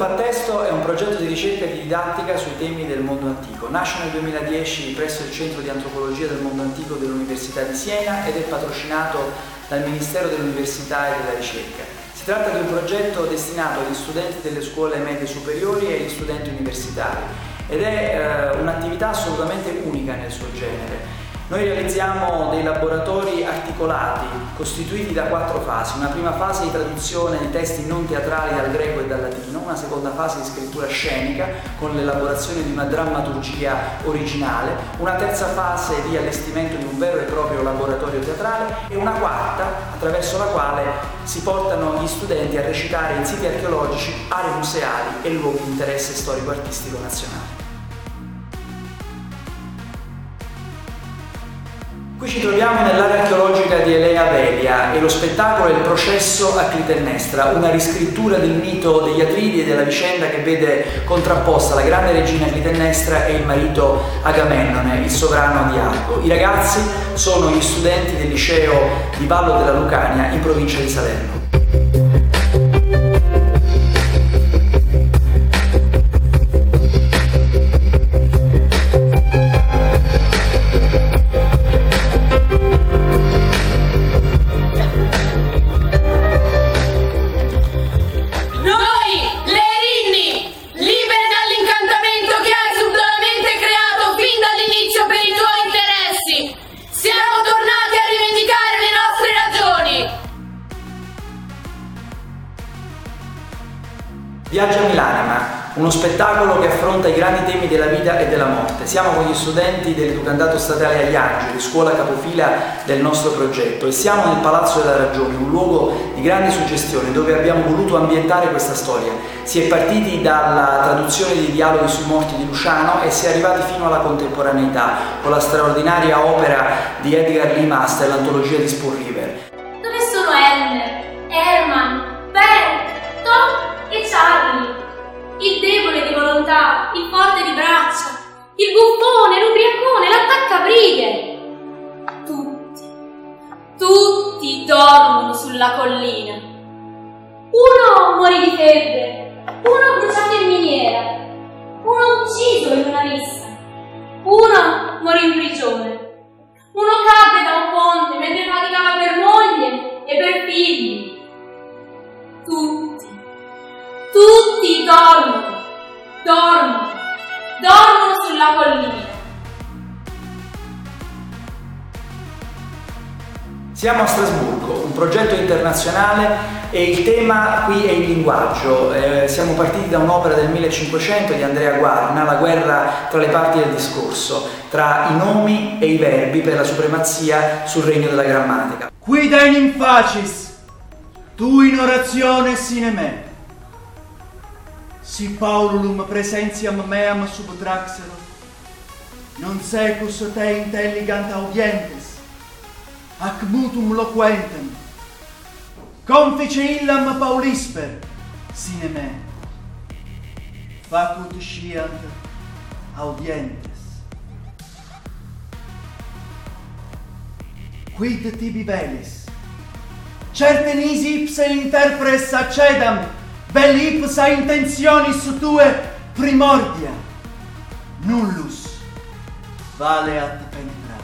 Testo è un progetto di ricerca e di didattica sui temi del mondo antico. Nasce nel 2010 presso il Centro di Antropologia del Mondo Antico dell'Università di Siena ed è patrocinato dal Ministero dell'Università e della Ricerca. Si tratta di un progetto destinato agli studenti delle scuole medie superiori e agli studenti universitari ed è eh, un'attività assolutamente unica nel suo genere noi realizziamo dei laboratori articolati costituiti da quattro fasi, una prima fase di traduzione di testi non teatrali dal greco e dal latino, una seconda fase di scrittura scenica con l'elaborazione di una drammaturgia originale, una terza fase di allestimento di un vero e proprio laboratorio teatrale e una quarta attraverso la quale si portano gli studenti a recitare in siti archeologici, aree museali e luoghi di interesse storico-artistico nazionale. Qui ci troviamo nell'area archeologica di Elea Velia e lo spettacolo è il processo a Clitennestra, una riscrittura del mito degli Atridi e della vicenda che vede contrapposta la grande regina Clitennestra e il marito Agamennone, il sovrano di Arco. I ragazzi sono gli studenti del liceo di Vallo della Lucania in provincia di Salerno. Viaggio a Milanima, uno spettacolo che affronta i grandi temi della vita e della morte. Siamo con gli studenti dell'Educandato Statale agli Angeli, scuola capofila del nostro progetto, e siamo nel Palazzo della Ragione, un luogo di grande suggestione dove abbiamo voluto ambientare questa storia. Si è partiti dalla traduzione dei dialoghi sui morti di Luciano e si è arrivati fino alla contemporaneità, con la straordinaria opera di Edgar Lee Master, l'antologia di Spoon River. Dove sono Elmer, Herman, volontà, il forte di braccia, il buffone, l'ubriacone, l'attaccabrighe. Tutti, tutti dormono sulla collina. Uno morì di febbre, uno bruciato in miniera, uno ucciso in una rissa, uno morì in prigione. Uno cadde da un ponte mentre faticava per moglie e per figli. Tutti tutti dormono, dormono, dormono sulla collina. Siamo a Strasburgo, un progetto internazionale e il tema qui è il linguaggio. Eh, siamo partiti da un'opera del 1500 di Andrea Guarna, La guerra tra le parti del discorso, tra i nomi e i verbi per la supremazia sul regno della grammatica. Qui in facis, tu in orazione sine me si Paulum presentiam meam subtraxero, non secus te intelligant audientes, ac mutum loquentem, confice illam Paulisper, sine me, facut sciant audientes. Quid tibi velis, certe nisi ipse interpres accedam, Belipsa intentionis tue primordia, nullus valeat penetra.